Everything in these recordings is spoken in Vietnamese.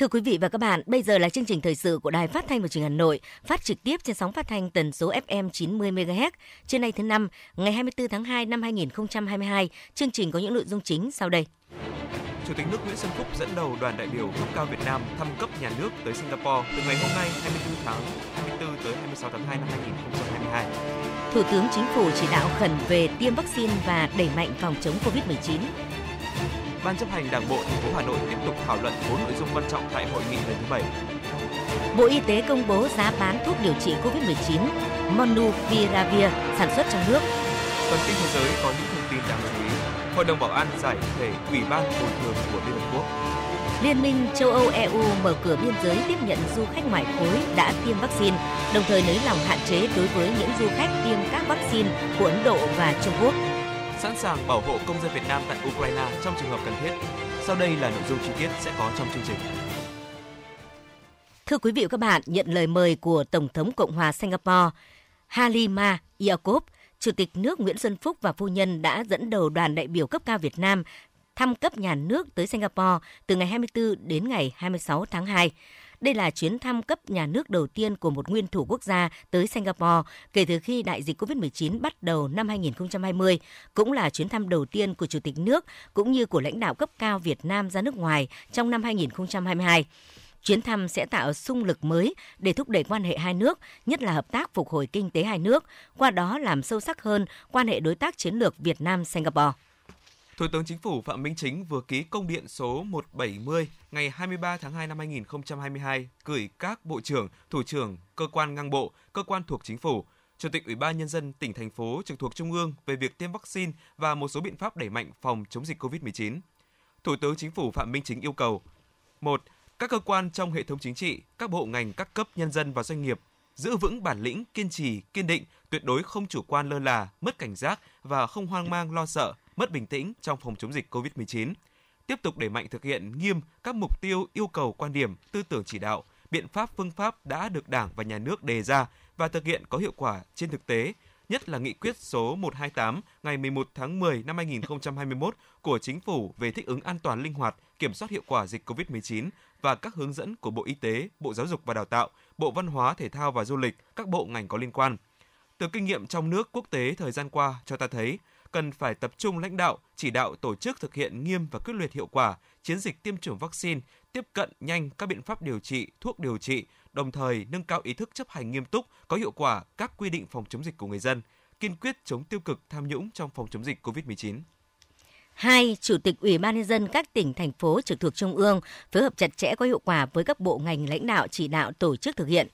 Thưa quý vị và các bạn, bây giờ là chương trình thời sự của Đài Phát thanh và Truyền hình Hà Nội, phát trực tiếp trên sóng phát thanh tần số FM 90 MHz. Trên nay thứ năm, ngày 24 tháng 2 năm 2022, chương trình có những nội dung chính sau đây. Chủ tịch nước Nguyễn Xuân Phúc dẫn đầu đoàn đại biểu cấp cao Việt Nam thăm cấp nhà nước tới Singapore từ ngày hôm nay 24 tháng 24 tới 26 tháng 2 năm 2022. Thủ tướng Chính phủ chỉ đạo khẩn về tiêm vaccine và đẩy mạnh phòng chống Covid-19. Ban chấp hành Đảng bộ thành phố Hà Nội tiếp tục thảo luận 4 nội dung quan trọng tại hội nghị lần thứ 7. Bộ Y tế công bố giá bán thuốc điều trị COVID-19 Monupiravir sản xuất trong nước. Phần tin thế giới có những thông tin đáng chú ý. Hội đồng Bảo an giải thể Ủy ban bồi thường của Liên Hợp Quốc. Liên minh châu Âu EU mở cửa biên giới tiếp nhận du khách ngoại khối đã tiêm vaccine, đồng thời nới lỏng hạn chế đối với những du khách tiêm các vaccine của Ấn Độ và Trung Quốc. Sẵn sàng bảo hộ công dân Việt Nam tại Ukraine trong trường hợp cần thiết. Sau đây là nội dung chi tiết sẽ có trong chương trình. Thưa quý vị và các bạn, nhận lời mời của Tổng thống Cộng hòa Singapore Halima Yacob, Chủ tịch nước Nguyễn Xuân Phúc và phu nhân đã dẫn đầu đoàn đại biểu cấp cao Việt Nam thăm cấp nhà nước tới Singapore từ ngày 24 đến ngày 26 tháng 2. Đây là chuyến thăm cấp nhà nước đầu tiên của một nguyên thủ quốc gia tới Singapore kể từ khi đại dịch COVID-19 bắt đầu năm 2020, cũng là chuyến thăm đầu tiên của Chủ tịch nước cũng như của lãnh đạo cấp cao Việt Nam ra nước ngoài trong năm 2022. Chuyến thăm sẽ tạo sung lực mới để thúc đẩy quan hệ hai nước, nhất là hợp tác phục hồi kinh tế hai nước, qua đó làm sâu sắc hơn quan hệ đối tác chiến lược Việt Nam-Singapore. Thủ tướng Chính phủ Phạm Minh Chính vừa ký công điện số 170 ngày 23 tháng 2 năm 2022 gửi các bộ trưởng, thủ trưởng, cơ quan ngang bộ, cơ quan thuộc chính phủ, Chủ tịch Ủy ban Nhân dân tỉnh, thành phố trực thuộc Trung ương về việc tiêm vaccine và một số biện pháp đẩy mạnh phòng chống dịch COVID-19. Thủ tướng Chính phủ Phạm Minh Chính yêu cầu 1. Các cơ quan trong hệ thống chính trị, các bộ ngành các cấp nhân dân và doanh nghiệp giữ vững bản lĩnh, kiên trì, kiên định, tuyệt đối không chủ quan lơ là, mất cảnh giác và không hoang mang lo sợ, mất bình tĩnh trong phòng chống dịch COVID-19. Tiếp tục đẩy mạnh thực hiện nghiêm các mục tiêu, yêu cầu quan điểm, tư tưởng chỉ đạo, biện pháp phương pháp đã được Đảng và Nhà nước đề ra và thực hiện có hiệu quả trên thực tế, nhất là nghị quyết số 128 ngày 11 tháng 10 năm 2021 của Chính phủ về thích ứng an toàn linh hoạt, kiểm soát hiệu quả dịch COVID-19 và các hướng dẫn của Bộ Y tế, Bộ Giáo dục và Đào tạo, Bộ Văn hóa, Thể thao và Du lịch, các bộ ngành có liên quan. Từ kinh nghiệm trong nước quốc tế thời gian qua cho ta thấy, cần phải tập trung lãnh đạo, chỉ đạo tổ chức thực hiện nghiêm và quyết liệt hiệu quả chiến dịch tiêm chủng vaccine, tiếp cận nhanh các biện pháp điều trị, thuốc điều trị, đồng thời nâng cao ý thức chấp hành nghiêm túc, có hiệu quả các quy định phòng chống dịch của người dân, kiên quyết chống tiêu cực tham nhũng trong phòng chống dịch COVID-19. 2. Chủ tịch Ủy ban nhân dân các tỉnh thành phố trực thuộc trung ương phối hợp chặt chẽ có hiệu quả với các bộ ngành lãnh đạo chỉ đạo tổ chức thực hiện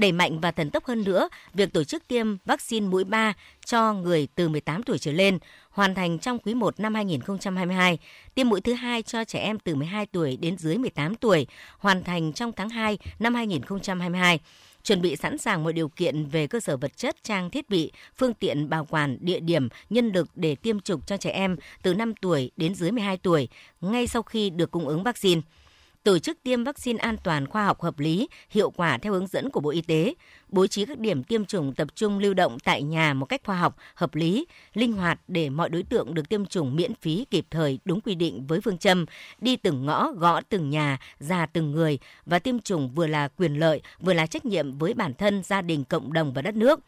đẩy mạnh và thần tốc hơn nữa việc tổ chức tiêm vaccine mũi 3 cho người từ 18 tuổi trở lên, hoàn thành trong quý 1 năm 2022, tiêm mũi thứ hai cho trẻ em từ 12 tuổi đến dưới 18 tuổi, hoàn thành trong tháng 2 năm 2022 chuẩn bị sẵn sàng mọi điều kiện về cơ sở vật chất, trang thiết bị, phương tiện bảo quản, địa điểm, nhân lực để tiêm chủng cho trẻ em từ 5 tuổi đến dưới 12 tuổi ngay sau khi được cung ứng vaccine tổ chức tiêm vaccine an toàn khoa học hợp lý, hiệu quả theo hướng dẫn của Bộ Y tế, bố trí các điểm tiêm chủng tập trung lưu động tại nhà một cách khoa học, hợp lý, linh hoạt để mọi đối tượng được tiêm chủng miễn phí kịp thời đúng quy định với phương châm đi từng ngõ, gõ từng nhà, ra từng người và tiêm chủng vừa là quyền lợi, vừa là trách nhiệm với bản thân, gia đình, cộng đồng và đất nước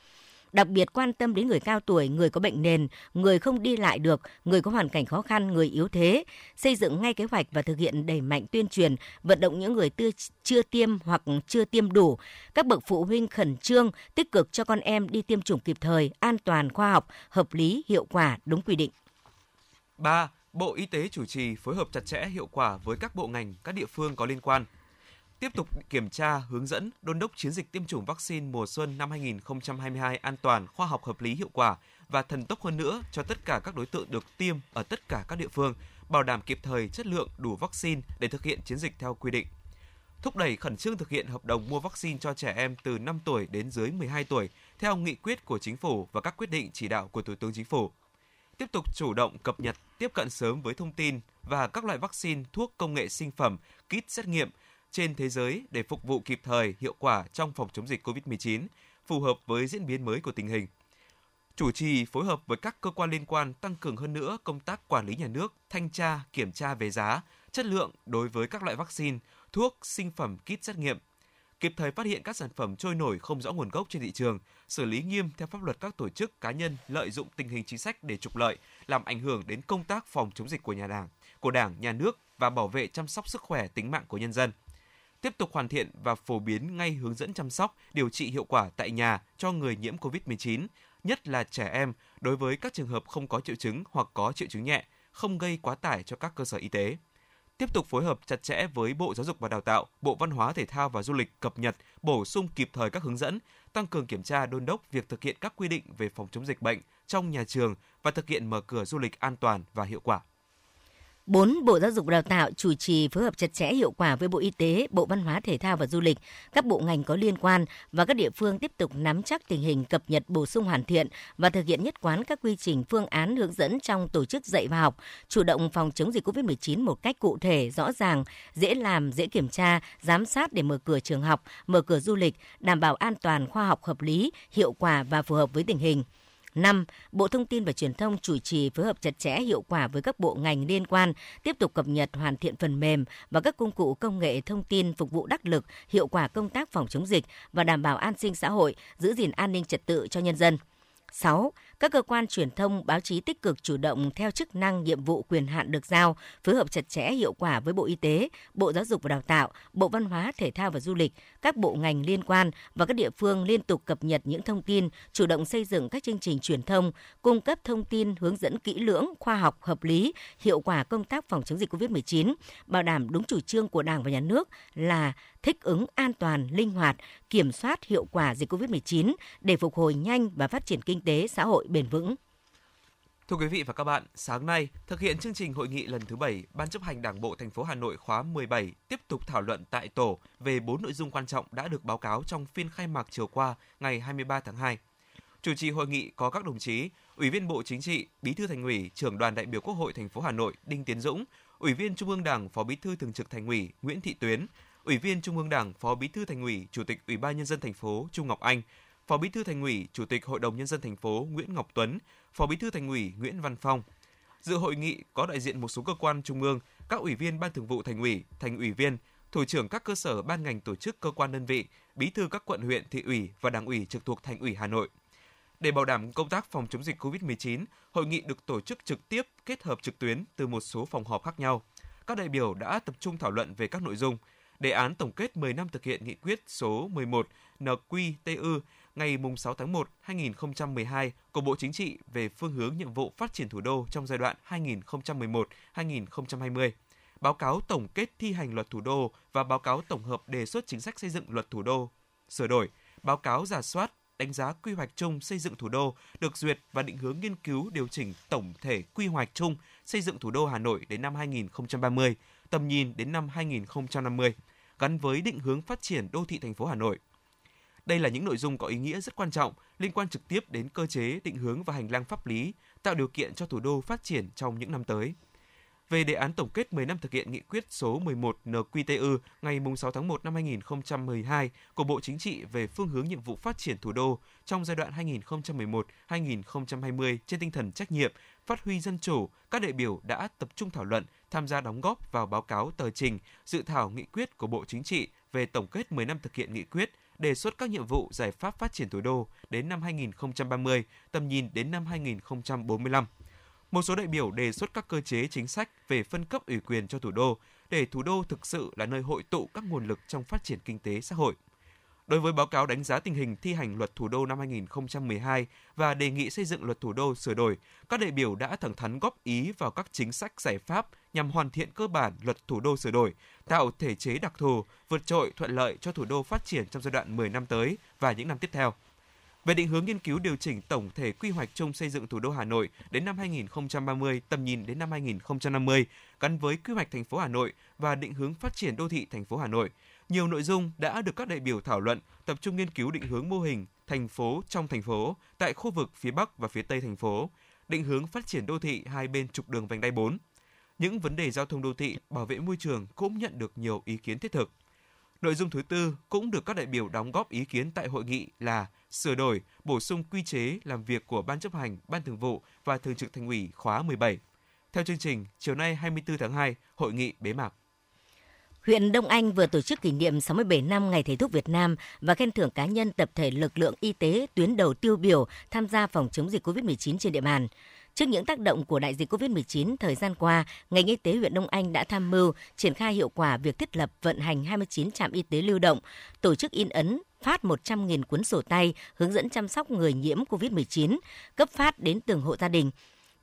đặc biệt quan tâm đến người cao tuổi, người có bệnh nền, người không đi lại được, người có hoàn cảnh khó khăn, người yếu thế, xây dựng ngay kế hoạch và thực hiện đẩy mạnh tuyên truyền, vận động những người tư, chưa tiêm hoặc chưa tiêm đủ. Các bậc phụ huynh khẩn trương, tích cực cho con em đi tiêm chủng kịp thời, an toàn, khoa học, hợp lý, hiệu quả, đúng quy định. 3. Bộ Y tế chủ trì phối hợp chặt chẽ hiệu quả với các bộ ngành, các địa phương có liên quan – tiếp tục kiểm tra, hướng dẫn, đôn đốc chiến dịch tiêm chủng vaccine mùa xuân năm 2022 an toàn, khoa học hợp lý hiệu quả và thần tốc hơn nữa cho tất cả các đối tượng được tiêm ở tất cả các địa phương, bảo đảm kịp thời chất lượng đủ vaccine để thực hiện chiến dịch theo quy định. Thúc đẩy khẩn trương thực hiện hợp đồng mua vaccine cho trẻ em từ 5 tuổi đến dưới 12 tuổi theo nghị quyết của chính phủ và các quyết định chỉ đạo của Thủ tướng Chính phủ. tiếp tục chủ động cập nhật, tiếp cận sớm với thông tin và các loại vaccine, thuốc công nghệ sinh phẩm, kit xét nghiệm trên thế giới để phục vụ kịp thời, hiệu quả trong phòng chống dịch COVID-19, phù hợp với diễn biến mới của tình hình. Chủ trì phối hợp với các cơ quan liên quan tăng cường hơn nữa công tác quản lý nhà nước, thanh tra, kiểm tra về giá, chất lượng đối với các loại vaccine, thuốc, sinh phẩm, kit xét nghiệm, kịp thời phát hiện các sản phẩm trôi nổi không rõ nguồn gốc trên thị trường, xử lý nghiêm theo pháp luật các tổ chức cá nhân lợi dụng tình hình chính sách để trục lợi, làm ảnh hưởng đến công tác phòng chống dịch của nhà Đảng, của Đảng, nhà nước và bảo vệ chăm sóc sức khỏe tính mạng của nhân dân. Tiếp tục hoàn thiện và phổ biến ngay hướng dẫn chăm sóc, điều trị hiệu quả tại nhà cho người nhiễm COVID-19, nhất là trẻ em đối với các trường hợp không có triệu chứng hoặc có triệu chứng nhẹ, không gây quá tải cho các cơ sở y tế tiếp tục phối hợp chặt chẽ với Bộ Giáo dục và Đào tạo, Bộ Văn hóa Thể thao và Du lịch cập nhật, bổ sung kịp thời các hướng dẫn, tăng cường kiểm tra đôn đốc việc thực hiện các quy định về phòng chống dịch bệnh trong nhà trường và thực hiện mở cửa du lịch an toàn và hiệu quả. 4. Bộ Giáo dục Đào tạo chủ trì phối hợp chặt chẽ hiệu quả với Bộ Y tế, Bộ Văn hóa Thể thao và Du lịch, các bộ ngành có liên quan và các địa phương tiếp tục nắm chắc tình hình cập nhật bổ sung hoàn thiện và thực hiện nhất quán các quy trình phương án hướng dẫn trong tổ chức dạy và học, chủ động phòng chống dịch COVID-19 một cách cụ thể, rõ ràng, dễ làm, dễ kiểm tra, giám sát để mở cửa trường học, mở cửa du lịch, đảm bảo an toàn, khoa học hợp lý, hiệu quả và phù hợp với tình hình. 5. Bộ Thông tin và Truyền thông chủ trì phối hợp chặt chẽ hiệu quả với các bộ ngành liên quan, tiếp tục cập nhật hoàn thiện phần mềm và các công cụ công nghệ thông tin phục vụ đắc lực, hiệu quả công tác phòng chống dịch và đảm bảo an sinh xã hội, giữ gìn an ninh trật tự cho nhân dân. 6. Các cơ quan truyền thông, báo chí tích cực chủ động theo chức năng, nhiệm vụ, quyền hạn được giao, phối hợp chặt chẽ hiệu quả với Bộ Y tế, Bộ Giáo dục và Đào tạo, Bộ Văn hóa, Thể thao và Du lịch, các bộ ngành liên quan và các địa phương liên tục cập nhật những thông tin, chủ động xây dựng các chương trình truyền thông, cung cấp thông tin hướng dẫn kỹ lưỡng, khoa học, hợp lý, hiệu quả công tác phòng chống dịch COVID-19, bảo đảm đúng chủ trương của Đảng và Nhà nước là thích ứng an toàn, linh hoạt, kiểm soát hiệu quả dịch COVID-19 để phục hồi nhanh và phát triển kinh tế xã hội bền vững. Thưa quý vị và các bạn, sáng nay, thực hiện chương trình hội nghị lần thứ 7, Ban chấp hành Đảng bộ thành phố Hà Nội khóa 17 tiếp tục thảo luận tại tổ về 4 nội dung quan trọng đã được báo cáo trong phiên khai mạc chiều qua ngày 23 tháng 2. Chủ trì hội nghị có các đồng chí Ủy viên Bộ Chính trị, Bí thư Thành ủy, Trưởng đoàn đại biểu Quốc hội thành phố Hà Nội Đinh Tiến Dũng, Ủy viên Trung ương Đảng, Phó Bí thư Thường trực Thành ủy Nguyễn Thị Tuyến, Ủy viên Trung ương Đảng, Phó Bí thư Thành ủy, Chủ tịch Ủy ban nhân dân thành phố Trung Ngọc Anh, Phó Bí thư Thành ủy, Chủ tịch Hội đồng nhân dân thành phố Nguyễn Ngọc Tuấn, Phó Bí thư Thành ủy Nguyễn Văn Phong. Dự hội nghị có đại diện một số cơ quan trung ương, các ủy viên Ban Thường vụ Thành ủy, Thành ủy viên, thủ trưởng các cơ sở ban ngành tổ chức cơ quan đơn vị, bí thư các quận huyện, thị ủy và đảng ủy trực thuộc Thành ủy Hà Nội. Để bảo đảm công tác phòng chống dịch COVID-19, hội nghị được tổ chức trực tiếp kết hợp trực tuyến từ một số phòng họp khác nhau. Các đại biểu đã tập trung thảo luận về các nội dung đề án tổng kết 10 năm thực hiện nghị quyết số 11 NQTU ngày 6 tháng 1 2012 của Bộ Chính trị về phương hướng nhiệm vụ phát triển thủ đô trong giai đoạn 2011-2020. Báo cáo tổng kết thi hành luật thủ đô và báo cáo tổng hợp đề xuất chính sách xây dựng luật thủ đô sửa đổi, báo cáo giả soát đánh giá quy hoạch chung xây dựng thủ đô được duyệt và định hướng nghiên cứu điều chỉnh tổng thể quy hoạch chung xây dựng thủ đô Hà Nội đến năm 2030, tầm nhìn đến năm 2050 gắn với định hướng phát triển đô thị thành phố Hà Nội. Đây là những nội dung có ý nghĩa rất quan trọng, liên quan trực tiếp đến cơ chế, định hướng và hành lang pháp lý, tạo điều kiện cho thủ đô phát triển trong những năm tới. Về đề án tổng kết 10 năm thực hiện nghị quyết số 11 NQTU ngày 6 tháng 1 năm 2012 của Bộ Chính trị về phương hướng nhiệm vụ phát triển thủ đô trong giai đoạn 2011-2020 trên tinh thần trách nhiệm, phát huy dân chủ, các đại biểu đã tập trung thảo luận, tham gia đóng góp vào báo cáo tờ trình, dự thảo nghị quyết của Bộ Chính trị về tổng kết 10 năm thực hiện nghị quyết, đề xuất các nhiệm vụ giải pháp phát triển thủ đô đến năm 2030, tầm nhìn đến năm 2045. Một số đại biểu đề xuất các cơ chế chính sách về phân cấp ủy quyền cho thủ đô để thủ đô thực sự là nơi hội tụ các nguồn lực trong phát triển kinh tế xã hội. Đối với báo cáo đánh giá tình hình thi hành luật thủ đô năm 2012 và đề nghị xây dựng luật thủ đô sửa đổi, các đại biểu đã thẳng thắn góp ý vào các chính sách giải pháp nhằm hoàn thiện cơ bản luật thủ đô sửa đổi, tạo thể chế đặc thù, vượt trội thuận lợi cho thủ đô phát triển trong giai đoạn 10 năm tới và những năm tiếp theo. Về định hướng nghiên cứu điều chỉnh tổng thể quy hoạch chung xây dựng thủ đô Hà Nội đến năm 2030, tầm nhìn đến năm 2050, gắn với quy hoạch thành phố Hà Nội và định hướng phát triển đô thị thành phố Hà Nội, nhiều nội dung đã được các đại biểu thảo luận, tập trung nghiên cứu định hướng mô hình thành phố trong thành phố tại khu vực phía Bắc và phía Tây thành phố, định hướng phát triển đô thị hai bên trục đường vành đai 4. Những vấn đề giao thông đô thị, bảo vệ môi trường cũng nhận được nhiều ý kiến thiết thực. Nội dung thứ tư cũng được các đại biểu đóng góp ý kiến tại hội nghị là sửa đổi, bổ sung quy chế làm việc của Ban chấp hành, Ban thường vụ và Thường trực Thành ủy khóa 17. Theo chương trình, chiều nay 24 tháng 2, hội nghị bế mạc. Huyện Đông Anh vừa tổ chức kỷ niệm 67 năm Ngày Thầy thuốc Việt Nam và khen thưởng cá nhân tập thể lực lượng y tế tuyến đầu tiêu biểu tham gia phòng chống dịch COVID-19 trên địa bàn. Trước những tác động của đại dịch COVID-19 thời gian qua, ngành y tế huyện Đông Anh đã tham mưu triển khai hiệu quả việc thiết lập vận hành 29 trạm y tế lưu động, tổ chức in ấn phát 100.000 cuốn sổ tay hướng dẫn chăm sóc người nhiễm COVID-19, cấp phát đến từng hộ gia đình,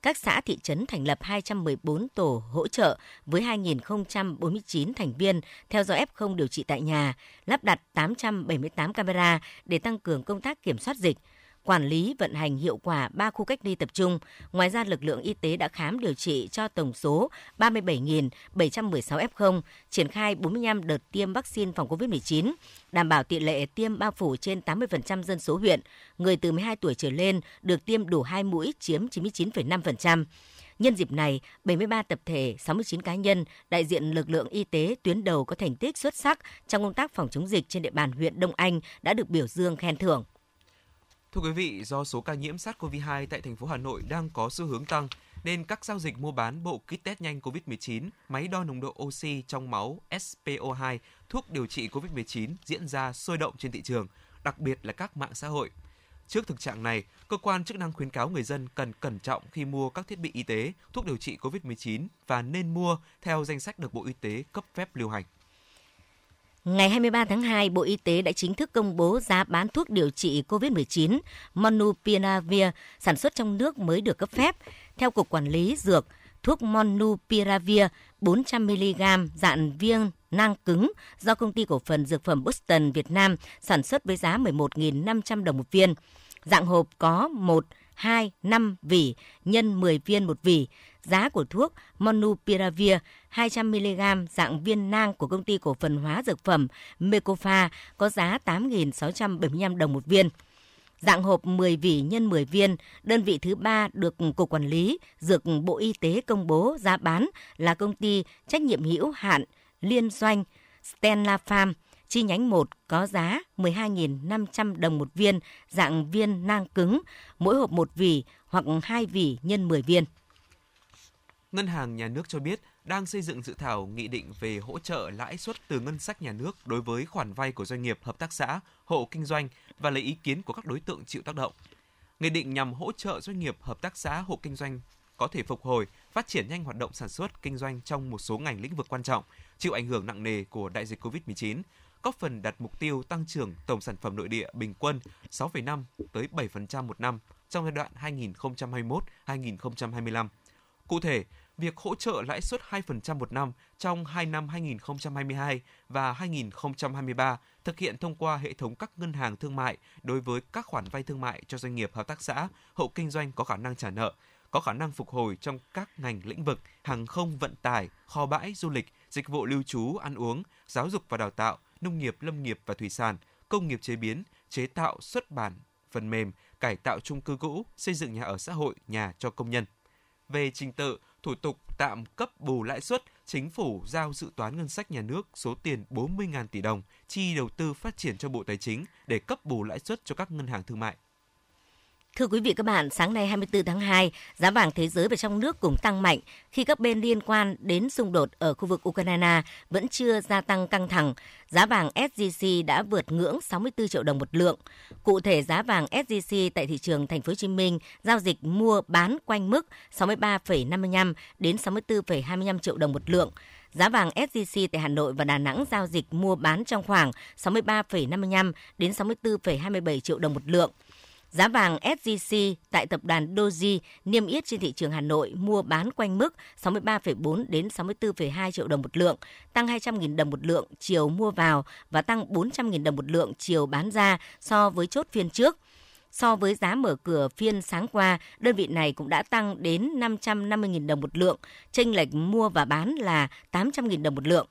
các xã thị trấn thành lập 214 tổ hỗ trợ với 2.049 thành viên theo dõi F0 điều trị tại nhà, lắp đặt 878 camera để tăng cường công tác kiểm soát dịch, quản lý vận hành hiệu quả 3 khu cách ly tập trung. Ngoài ra, lực lượng y tế đã khám điều trị cho tổng số 37.716 F0, triển khai 45 đợt tiêm vaccine phòng COVID-19, đảm bảo tỷ lệ tiêm bao phủ trên 80% dân số huyện. Người từ 12 tuổi trở lên được tiêm đủ 2 mũi chiếm 99,5%. Nhân dịp này, 73 tập thể, 69 cá nhân, đại diện lực lượng y tế tuyến đầu có thành tích xuất sắc trong công tác phòng chống dịch trên địa bàn huyện Đông Anh đã được biểu dương khen thưởng. Thưa quý vị, do số ca nhiễm SARS-CoV-2 tại thành phố Hà Nội đang có xu hướng tăng, nên các giao dịch mua bán bộ kit test nhanh COVID-19, máy đo nồng độ oxy trong máu SPO2, thuốc điều trị COVID-19 diễn ra sôi động trên thị trường, đặc biệt là các mạng xã hội. Trước thực trạng này, cơ quan chức năng khuyến cáo người dân cần cẩn trọng khi mua các thiết bị y tế, thuốc điều trị COVID-19 và nên mua theo danh sách được Bộ Y tế cấp phép lưu hành. Ngày 23 tháng 2, Bộ Y tế đã chính thức công bố giá bán thuốc điều trị COVID-19 Monupiravir sản xuất trong nước mới được cấp phép. Theo Cục Quản lý Dược, thuốc Monupiravir 400mg dạng viên nang cứng do công ty cổ phần dược phẩm Boston Việt Nam sản xuất với giá 11.500 đồng một viên. Dạng hộp có 1, 2, 5 vỉ nhân 10 viên một vỉ. Giá của thuốc Monupiravir 200mg dạng viên nang của công ty cổ phần hóa dược phẩm Mecofa có giá 8.675 đồng một viên. Dạng hộp 10 vỉ nhân 10 viên, đơn vị thứ ba được Cục Quản lý Dược Bộ Y tế công bố giá bán là công ty trách nhiệm hữu hạn liên doanh Stella Farm chi nhánh 1 có giá 12.500 đồng một viên dạng viên nang cứng, mỗi hộp một vỉ hoặc 2 vỉ nhân 10 viên. Ngân hàng Nhà nước cho biết đang xây dựng dự thảo nghị định về hỗ trợ lãi suất từ ngân sách nhà nước đối với khoản vay của doanh nghiệp, hợp tác xã, hộ kinh doanh và lấy ý kiến của các đối tượng chịu tác động. Nghị định nhằm hỗ trợ doanh nghiệp, hợp tác xã, hộ kinh doanh có thể phục hồi, phát triển nhanh hoạt động sản xuất, kinh doanh trong một số ngành lĩnh vực quan trọng, chịu ảnh hưởng nặng nề của đại dịch COVID-19, góp phần đặt mục tiêu tăng trưởng tổng sản phẩm nội địa bình quân 6,5 tới 7% một năm trong giai đoạn 2021-2025. Cụ thể, việc hỗ trợ lãi suất 2% một năm trong 2 năm 2022 và 2023 thực hiện thông qua hệ thống các ngân hàng thương mại đối với các khoản vay thương mại cho doanh nghiệp hợp tác xã, hộ kinh doanh có khả năng trả nợ, có khả năng phục hồi trong các ngành lĩnh vực hàng không vận tải, kho bãi, du lịch, dịch vụ lưu trú, ăn uống, giáo dục và đào tạo, nông nghiệp, lâm nghiệp và thủy sản, công nghiệp chế biến, chế tạo, xuất bản, phần mềm, cải tạo chung cư cũ, xây dựng nhà ở xã hội, nhà cho công nhân. Về trình tự, thủ tục tạm cấp bù lãi suất, chính phủ giao dự toán ngân sách nhà nước số tiền 40.000 tỷ đồng chi đầu tư phát triển cho Bộ Tài chính để cấp bù lãi suất cho các ngân hàng thương mại. Thưa quý vị các bạn, sáng nay 24 tháng 2, giá vàng thế giới và trong nước cùng tăng mạnh khi các bên liên quan đến xung đột ở khu vực Ukraine vẫn chưa gia tăng căng thẳng. Giá vàng SJC đã vượt ngưỡng 64 triệu đồng một lượng. Cụ thể giá vàng SJC tại thị trường thành phố Hồ Chí Minh giao dịch mua bán quanh mức 63,55 đến 64,25 triệu đồng một lượng. Giá vàng SJC tại Hà Nội và Đà Nẵng giao dịch mua bán trong khoảng 63,55 đến 64,27 triệu đồng một lượng. Giá vàng SJC tại tập đoàn Doji niêm yết trên thị trường Hà Nội mua bán quanh mức 63,4 đến 64,2 triệu đồng một lượng, tăng 200.000 đồng một lượng chiều mua vào và tăng 400.000 đồng một lượng chiều bán ra so với chốt phiên trước. So với giá mở cửa phiên sáng qua, đơn vị này cũng đã tăng đến 550.000 đồng một lượng, chênh lệch mua và bán là 800.000 đồng một lượng.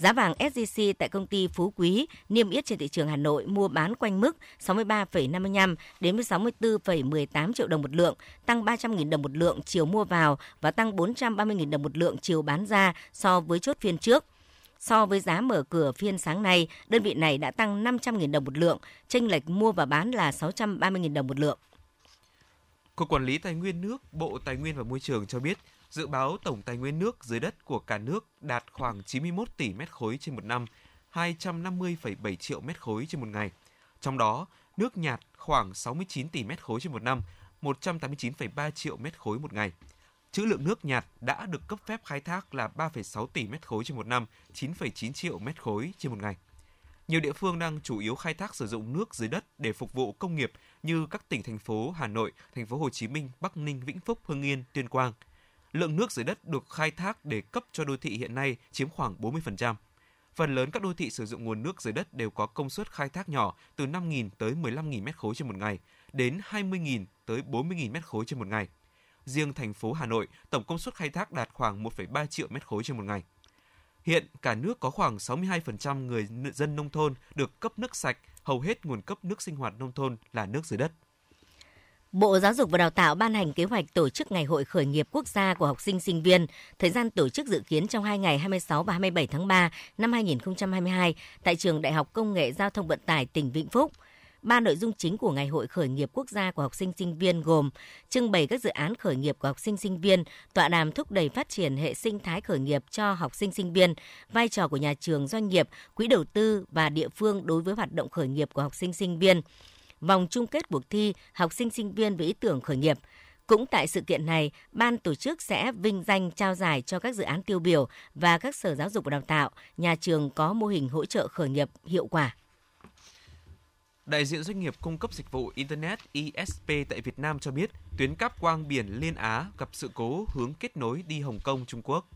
Giá vàng SJC tại công ty Phú Quý niêm yết trên thị trường Hà Nội mua bán quanh mức 63,55 đến 64,18 triệu đồng một lượng, tăng 300.000 đồng một lượng chiều mua vào và tăng 430.000 đồng một lượng chiều bán ra so với chốt phiên trước. So với giá mở cửa phiên sáng nay, đơn vị này đã tăng 500.000 đồng một lượng, chênh lệch mua và bán là 630.000 đồng một lượng. Cục Quản lý Tài nguyên nước, Bộ Tài nguyên và Môi trường cho biết, dự báo tổng tài nguyên nước dưới đất của cả nước đạt khoảng 91 tỷ mét khối trên một năm, 250,7 triệu mét khối trên một ngày. Trong đó, nước nhạt khoảng 69 tỷ mét khối trên một năm, 189,3 triệu mét khối một ngày. Trữ lượng nước nhạt đã được cấp phép khai thác là 3,6 tỷ mét khối trên một năm, 9,9 triệu mét khối trên một ngày. Nhiều địa phương đang chủ yếu khai thác sử dụng nước dưới đất để phục vụ công nghiệp như các tỉnh thành phố Hà Nội, thành phố Hồ Chí Minh, Bắc Ninh, Vĩnh Phúc, Hưng Yên, Tuyên Quang. Lượng nước dưới đất được khai thác để cấp cho đô thị hiện nay chiếm khoảng 40%. Phần lớn các đô thị sử dụng nguồn nước dưới đất đều có công suất khai thác nhỏ từ 5.000 tới 15.000 m khối trên một ngày đến 20.000 tới 40.000 m khối trên một ngày. Riêng thành phố Hà Nội, tổng công suất khai thác đạt khoảng 1,3 triệu m khối trên một ngày. Hiện cả nước có khoảng 62% người dân nông thôn được cấp nước sạch, hầu hết nguồn cấp nước sinh hoạt nông thôn là nước dưới đất. Bộ Giáo dục và Đào tạo ban hành kế hoạch tổ chức Ngày hội khởi nghiệp quốc gia của học sinh sinh viên. Thời gian tổ chức dự kiến trong hai ngày 26 và 27 tháng 3 năm 2022 tại Trường Đại học Công nghệ Giao thông Vận tải tỉnh Vĩnh Phúc. Ba nội dung chính của Ngày hội khởi nghiệp quốc gia của học sinh sinh viên gồm trưng bày các dự án khởi nghiệp của học sinh sinh viên, tọa đàm thúc đẩy phát triển hệ sinh thái khởi nghiệp cho học sinh sinh viên, vai trò của nhà trường doanh nghiệp, quỹ đầu tư và địa phương đối với hoạt động khởi nghiệp của học sinh sinh viên. Vòng chung kết cuộc thi học sinh sinh viên với ý tưởng khởi nghiệp. Cũng tại sự kiện này, ban tổ chức sẽ vinh danh trao giải cho các dự án tiêu biểu và các sở giáo dục và đào tạo, nhà trường có mô hình hỗ trợ khởi nghiệp hiệu quả. Đại diện doanh nghiệp cung cấp dịch vụ Internet ISP tại Việt Nam cho biết tuyến cáp quang biển Liên Á gặp sự cố hướng kết nối đi Hồng Kông, Trung Quốc.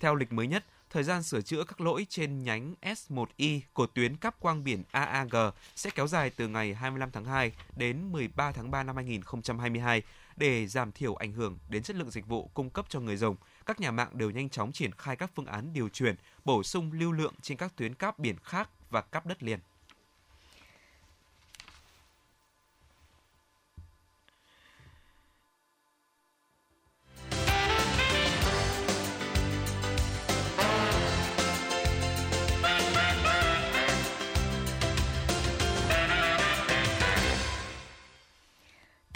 Theo lịch mới nhất, thời gian sửa chữa các lỗi trên nhánh S1I của tuyến cáp quang biển AAG sẽ kéo dài từ ngày 25 tháng 2 đến 13 tháng 3 năm 2022 để giảm thiểu ảnh hưởng đến chất lượng dịch vụ cung cấp cho người dùng. Các nhà mạng đều nhanh chóng triển khai các phương án điều chuyển, bổ sung lưu lượng trên các tuyến cáp biển khác và cáp đất liền.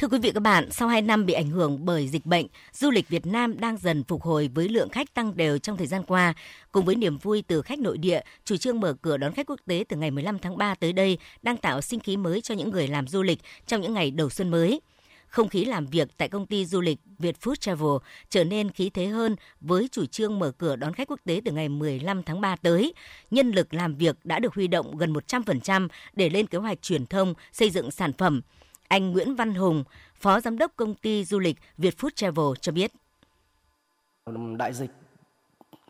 Thưa quý vị các bạn, sau 2 năm bị ảnh hưởng bởi dịch bệnh, du lịch Việt Nam đang dần phục hồi với lượng khách tăng đều trong thời gian qua. Cùng với niềm vui từ khách nội địa, chủ trương mở cửa đón khách quốc tế từ ngày 15 tháng 3 tới đây đang tạo sinh khí mới cho những người làm du lịch trong những ngày đầu xuân mới. Không khí làm việc tại công ty du lịch Việt Food Travel trở nên khí thế hơn với chủ trương mở cửa đón khách quốc tế từ ngày 15 tháng 3 tới. Nhân lực làm việc đã được huy động gần 100% để lên kế hoạch truyền thông, xây dựng sản phẩm. Anh Nguyễn Văn Hùng, Phó Giám đốc công ty du lịch Việt Food Travel cho biết. Đại dịch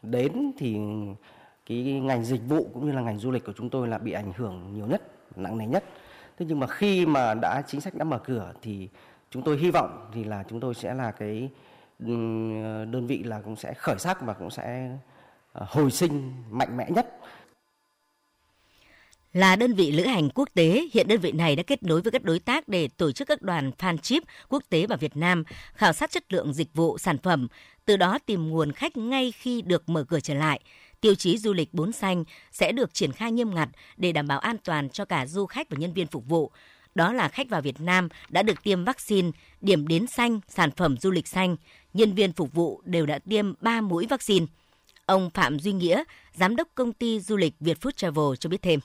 đến thì cái ngành dịch vụ cũng như là ngành du lịch của chúng tôi là bị ảnh hưởng nhiều nhất, nặng nề nhất. Thế nhưng mà khi mà đã chính sách đã mở cửa thì chúng tôi hy vọng thì là chúng tôi sẽ là cái ờ, đơn vị là cũng sẽ khởi sắc và cũng sẽ ờ, hồi sinh mạnh mẽ nhất là đơn vị lữ hành quốc tế, hiện đơn vị này đã kết nối với các đối tác để tổ chức các đoàn fan chip quốc tế vào Việt Nam, khảo sát chất lượng dịch vụ, sản phẩm, từ đó tìm nguồn khách ngay khi được mở cửa trở lại. Tiêu chí du lịch bốn xanh sẽ được triển khai nghiêm ngặt để đảm bảo an toàn cho cả du khách và nhân viên phục vụ. Đó là khách vào Việt Nam đã được tiêm vaccine, điểm đến xanh, sản phẩm du lịch xanh, nhân viên phục vụ đều đã tiêm 3 mũi vaccine. Ông Phạm Duy Nghĩa, giám đốc công ty du lịch Việt Food Travel cho biết thêm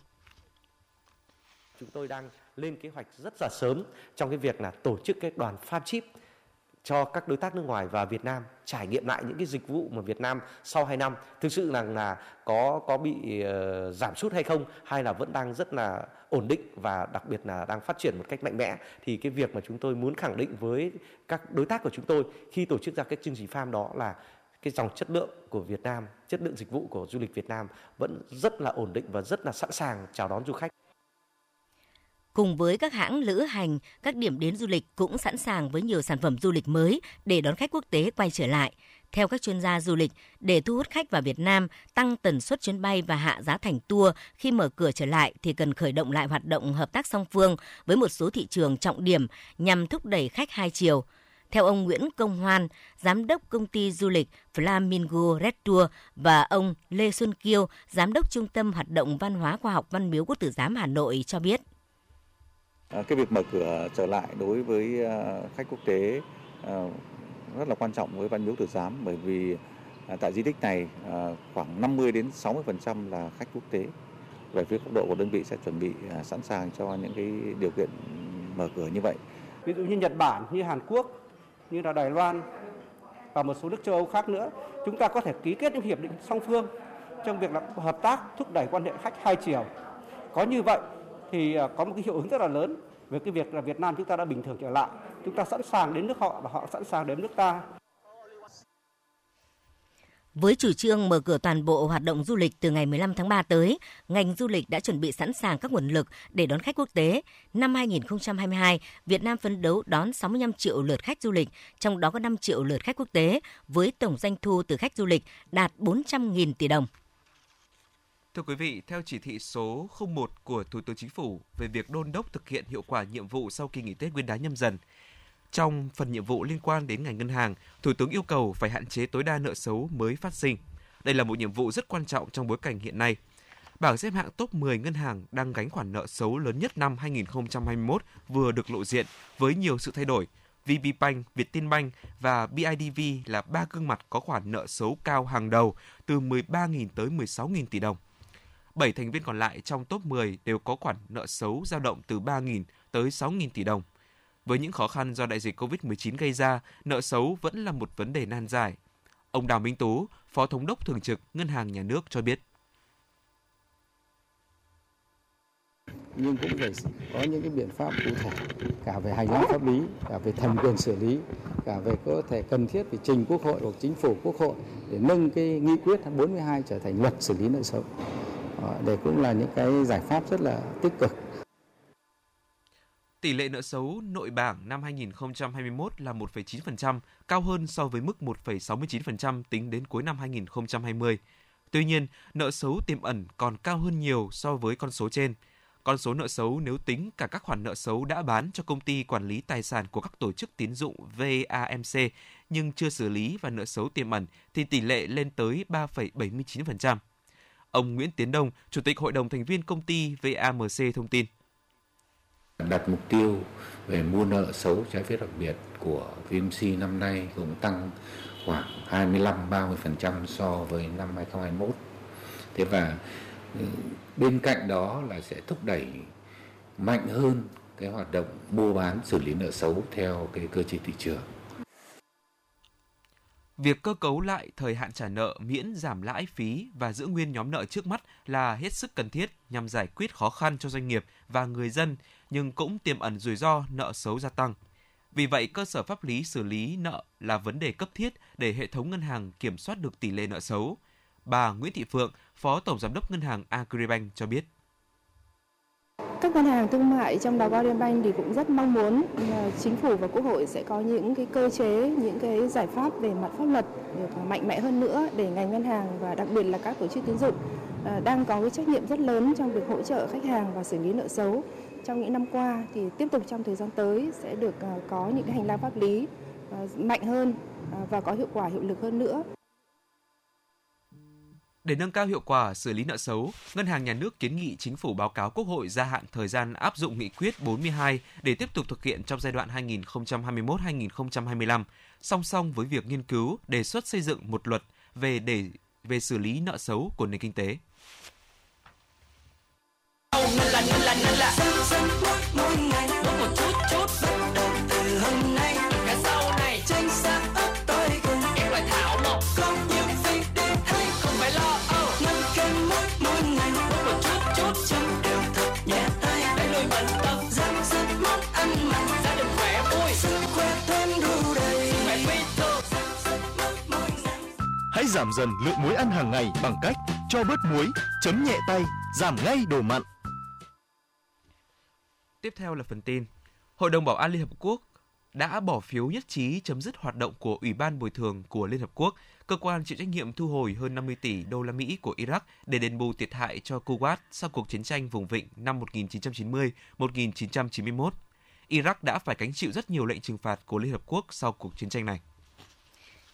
chúng tôi đang lên kế hoạch rất là sớm trong cái việc là tổ chức cái đoàn farm chip cho các đối tác nước ngoài và Việt Nam trải nghiệm lại những cái dịch vụ mà Việt Nam sau 2 năm thực sự rằng là có có bị uh, giảm sút hay không hay là vẫn đang rất là ổn định và đặc biệt là đang phát triển một cách mạnh mẽ thì cái việc mà chúng tôi muốn khẳng định với các đối tác của chúng tôi khi tổ chức ra cái chương trình farm đó là cái dòng chất lượng của Việt Nam, chất lượng dịch vụ của du lịch Việt Nam vẫn rất là ổn định và rất là sẵn sàng chào đón du khách. Cùng với các hãng lữ hành, các điểm đến du lịch cũng sẵn sàng với nhiều sản phẩm du lịch mới để đón khách quốc tế quay trở lại. Theo các chuyên gia du lịch, để thu hút khách vào Việt Nam, tăng tần suất chuyến bay và hạ giá thành tour khi mở cửa trở lại thì cần khởi động lại hoạt động hợp tác song phương với một số thị trường trọng điểm nhằm thúc đẩy khách hai chiều. Theo ông Nguyễn Công Hoan, giám đốc công ty du lịch Flamingo Red Tour và ông Lê Xuân Kiêu, giám đốc trung tâm hoạt động văn hóa khoa học Văn miếu Quốc tử giám Hà Nội cho biết. Ờ, cái việc mở cửa trở lại đối với ờ, khách quốc tế ờ, rất là quan trọng với Văn miếu Tử Giám bởi vì tại di tích này khoảng 50 đến 60% là khách quốc tế. Về phía góc độ của đơn vị sẽ chuẩn bị sẵn sàng cho những cái điều kiện mở cửa như vậy. Ví dụ như Nhật Bản, như Hàn Quốc, như là Đài Loan và một số nước châu Âu khác nữa, chúng ta có thể ký kết những hiệp định song phương trong việc là hợp tác thúc đẩy quan hệ khách hai chiều. Có như vậy thì ờ, có một cái hiệu ứng rất là lớn về cái việc là Việt Nam chúng ta đã bình thường trở lại. Chúng ta sẵn sàng đến nước họ và họ sẵn sàng đến nước ta. Với chủ trương mở cửa toàn bộ hoạt động du lịch từ ngày 15 tháng 3 tới, ngành du lịch đã chuẩn bị sẵn sàng các nguồn lực để đón khách quốc tế. Năm 2022, Việt Nam phấn đấu đón 65 triệu lượt khách du lịch, trong đó có 5 triệu lượt khách quốc tế, với tổng doanh thu từ khách du lịch đạt 400.000 tỷ đồng. Thưa quý vị, theo chỉ thị số 01 của Thủ tướng Chính phủ về việc đôn đốc thực hiện hiệu quả nhiệm vụ sau kỳ nghỉ Tết Nguyên đán nhâm dần, trong phần nhiệm vụ liên quan đến ngành ngân hàng, Thủ tướng yêu cầu phải hạn chế tối đa nợ xấu mới phát sinh. Đây là một nhiệm vụ rất quan trọng trong bối cảnh hiện nay. Bảng xếp hạng top 10 ngân hàng đang gánh khoản nợ xấu lớn nhất năm 2021 vừa được lộ diện với nhiều sự thay đổi. VPBank, Vietinbank và BIDV là ba gương mặt có khoản nợ xấu cao hàng đầu từ 13.000 tới 16.000 tỷ đồng. 7 thành viên còn lại trong top 10 đều có khoản nợ xấu dao động từ 3.000 tới 6.000 tỷ đồng. Với những khó khăn do đại dịch COVID-19 gây ra, nợ xấu vẫn là một vấn đề nan giải. Ông Đào Minh Tú, Phó Thống đốc Thường trực Ngân hàng Nhà nước cho biết. nhưng cũng phải có những cái biện pháp cụ thể cả về hành lang pháp lý, cả về thẩm quyền xử lý, cả về có thể cần thiết phải trình Quốc hội hoặc chính phủ Quốc hội để nâng cái nghị quyết 42 trở thành luật xử lý nợ xấu. Ờ, đây để cũng là những cái giải pháp rất là tích cực. Tỷ lệ nợ xấu nội bảng năm 2021 là 1,9%, cao hơn so với mức 1,69% tính đến cuối năm 2020. Tuy nhiên, nợ xấu tiềm ẩn còn cao hơn nhiều so với con số trên. Con số nợ xấu nếu tính cả các khoản nợ xấu đã bán cho công ty quản lý tài sản của các tổ chức tín dụng VAMC nhưng chưa xử lý và nợ xấu tiềm ẩn thì tỷ lệ lên tới 3,79%. Ông Nguyễn Tiến Đông, Chủ tịch Hội đồng thành viên công ty VAMC thông tin. Đặt mục tiêu về mua nợ xấu trái phiếu đặc biệt của VMC năm nay cũng tăng khoảng 25-30% so với năm 2021. Thế và ừ, bên cạnh đó là sẽ thúc đẩy mạnh hơn cái hoạt động mua bán xử lý nợ xấu theo cái cơ chế thị trường. Việc cơ cấu lại thời hạn trả nợ miễn giảm lãi phí và giữ nguyên nhóm nợ trước mắt là hết sức cần thiết nhằm giải quyết khó khăn cho doanh nghiệp và người dân, nhưng cũng tiềm ẩn rủi ro nợ xấu gia tăng. Vì vậy, cơ sở pháp lý xử lý nợ là vấn đề cấp thiết để hệ thống ngân hàng kiểm soát được tỷ lệ nợ xấu. Bà Nguyễn Thị Phượng, Phó Tổng Giám đốc Ngân hàng Agribank cho biết. Các ngân hàng thương mại trong đó Agribank thì cũng rất mong muốn ờ, chính phủ và quốc hội sẽ có những cái cơ chế, những cái giải pháp về mặt pháp luật được mạnh mẽ hơn nữa để ngành ngân hàng và đặc biệt là các tổ chức tín dụng ờ, đang có cái trách nhiệm rất lớn trong việc hỗ trợ khách hàng và xử lý nợ xấu. Trong những năm qua thì tiếp tục trong thời gian tới sẽ được ờ, có những cái hành lang pháp lý mạnh hơn và có hiệu quả hiệu lực hơn nữa để nâng cao hiệu quả xử lý nợ xấu, Ngân hàng Nhà nước kiến nghị chính phủ báo cáo Quốc hội gia hạn thời gian áp dụng nghị quyết 42 để tiếp tục thực hiện trong giai đoạn 2021-2025, song song với việc nghiên cứu đề xuất xây dựng một luật về để về xử lý nợ xấu của nền kinh tế. Giảm dần lượng muối ăn hàng ngày bằng cách cho bớt muối, chấm nhẹ tay, giảm ngay đồ mặn. Tiếp theo là phần tin. Hội đồng Bảo an Liên Hợp Quốc đã bỏ phiếu nhất trí chấm dứt hoạt động của Ủy ban bồi thường của Liên Hợp Quốc, cơ quan chịu trách nhiệm thu hồi hơn 50 tỷ đô la Mỹ của Iraq để đền bù thiệt hại cho Kuwait sau cuộc chiến tranh vùng vịnh năm 1990-1991. Iraq đã phải gánh chịu rất nhiều lệnh trừng phạt của Liên Hợp Quốc sau cuộc chiến tranh này.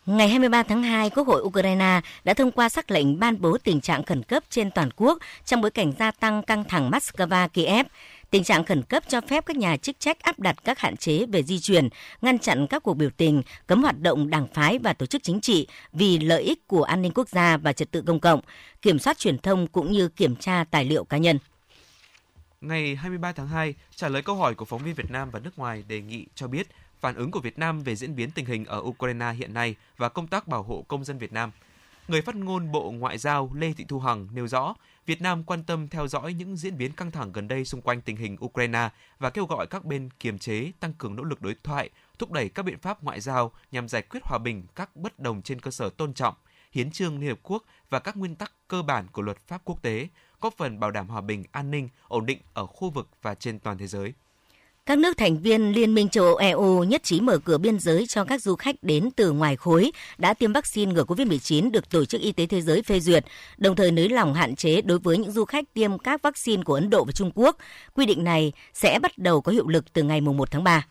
Ngày 23 tháng 2, Quốc hội Ukraine đã thông qua sắc lệnh ban bố tình trạng khẩn cấp trên toàn quốc trong bối cảnh gia tăng căng thẳng Moscow-Kiev. Tình trạng khẩn cấp cho phép các nhà chức trách áp đặt các hạn chế về di chuyển, ngăn chặn các cuộc biểu tình, cấm hoạt động đảng phái và tổ chức chính trị vì lợi ích của an ninh quốc gia và trật tự công cộng, kiểm soát truyền thông cũng như kiểm tra tài liệu cá nhân. Ngày 23 tháng 2, trả lời câu hỏi của phóng viên Việt Nam và nước ngoài đề nghị cho biết phản ứng của Việt Nam về diễn biến tình hình ở Ukraine hiện nay và công tác bảo hộ công dân Việt Nam. Người phát ngôn Bộ Ngoại giao Lê Thị Thu Hằng nêu rõ, Việt Nam quan tâm theo dõi những diễn biến căng thẳng gần đây xung quanh tình hình Ukraine và kêu gọi các bên kiềm chế, tăng cường nỗ lực đối thoại, thúc đẩy các biện pháp ngoại giao nhằm giải quyết hòa bình các bất đồng trên cơ sở tôn trọng hiến trương Liên Hợp Quốc và các nguyên tắc cơ bản của luật pháp quốc tế, góp phần bảo đảm hòa bình, an ninh, ổn định ở khu vực và trên toàn thế giới. Các nước thành viên Liên minh châu Âu EU nhất trí mở cửa biên giới cho các du khách đến từ ngoài khối đã tiêm vaccine ngừa COVID-19 được Tổ chức Y tế Thế giới phê duyệt, đồng thời nới lỏng hạn chế đối với những du khách tiêm các vaccine của Ấn Độ và Trung Quốc. Quy định này sẽ bắt đầu có hiệu lực từ ngày 1 tháng 3.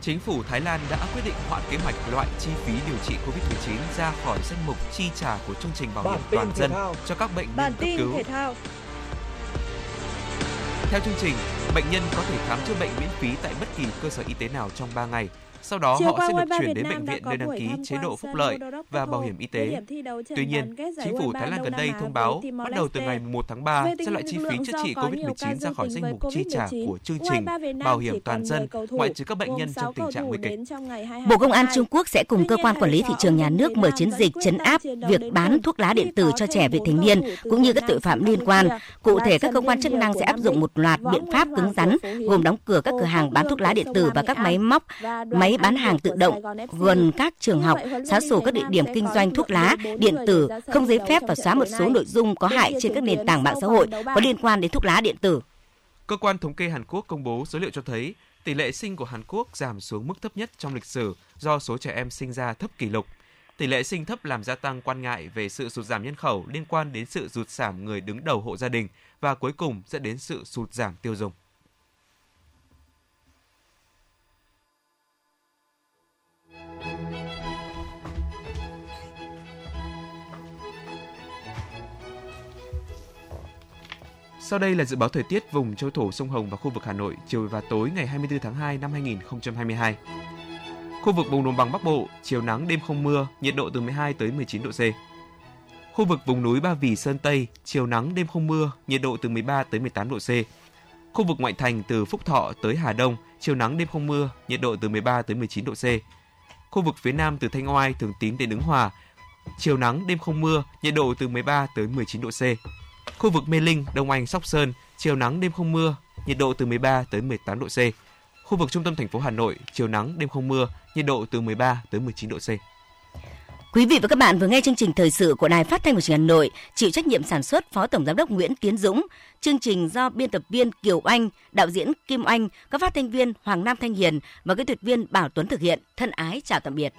Chính phủ Thái Lan đã quyết định hoãn kế hoạch loại chi phí điều trị COVID-19 ra khỏi danh mục chi trả của chương trình bảo hiểm toàn dân cho các bệnh nhân cấp cứu. Theo chương trình, bệnh nhân có thể khám chữa bệnh miễn phí tại bất kỳ cơ sở y tế nào trong 3 ngày sau đó Chiều họ sẽ được chuyển đến bệnh viện nơi đăng ký chế độ phúc lợi và bảo hiểm y tế. Tuy nhiên, chính phủ Thái Lan gần đây thông báo bắt đầu từ ngày 1 tháng 3 sẽ loại chi phí chữa trị COVID-19 ra khỏi danh mục chi trả của chương trình bảo hiểm toàn dân, ngoại trừ các bệnh nhân trong tình trạng nguy kịch. Bộ Công an Trung Quốc sẽ cùng cơ quan quản lý thị trường nhà nước mở chiến dịch chấn áp việc bán thuốc lá điện tử cho trẻ vị thành niên cũng như các tội phạm liên quan. Cụ thể, các cơ quan chức năng sẽ áp dụng một loạt biện pháp cứng rắn gồm đóng cửa các cửa hàng bán thuốc lá điện tử và các máy móc, máy máy bán hàng tự động gần các trường học, xóa sổ các địa điểm kinh doanh thuốc lá, điện tử, không giấy phép và xóa một số nội dung có hại trên các nền tảng mạng xã hội có liên quan đến thuốc lá điện tử. Cơ quan thống kê Hàn Quốc công bố số liệu cho thấy tỷ lệ sinh của Hàn Quốc giảm xuống mức thấp nhất trong lịch sử do số trẻ em sinh ra thấp kỷ lục. Tỷ lệ sinh thấp làm gia tăng quan ngại về sự sụt giảm nhân khẩu liên quan đến sự rụt giảm người đứng đầu hộ gia đình và cuối cùng dẫn đến sự sụt giảm tiêu dùng. Sau đây là dự báo thời tiết vùng châu thổ sông Hồng và khu vực Hà Nội chiều và tối ngày 24 tháng 2 năm 2022. Khu vực vùng đồng bằng Bắc Bộ, chiều nắng đêm không mưa, nhiệt độ từ 12 tới 19 độ C. Khu vực vùng núi Ba Vì Sơn Tây, chiều nắng đêm không mưa, nhiệt độ từ 13 tới 18 độ C. Khu vực ngoại thành từ Phúc Thọ tới Hà Đông, chiều nắng đêm không mưa, nhiệt độ từ 13 tới 19 độ C. Khu vực phía Nam từ Thanh Oai, Thường Tín đến Ứng Hòa, chiều nắng đêm không mưa, nhiệt độ từ 13 tới 19 độ C. Khu vực Mê Linh, Đông Anh, Sóc Sơn, chiều nắng đêm không mưa, nhiệt độ từ 13 tới 18 độ C. Khu vực trung tâm thành phố Hà Nội, chiều nắng đêm không mưa, nhiệt độ từ 13 tới 19 độ C. Quý vị và các bạn vừa nghe chương trình thời sự của Đài Phát thanh và Truyền hình Hà Nội, chịu trách nhiệm sản xuất Phó Tổng giám đốc Nguyễn Tiến Dũng, chương trình do biên tập viên Kiều Anh, đạo diễn Kim Anh, các phát thanh viên Hoàng Nam Thanh Hiền và kỹ thuật viên Bảo Tuấn thực hiện. Thân ái chào tạm biệt.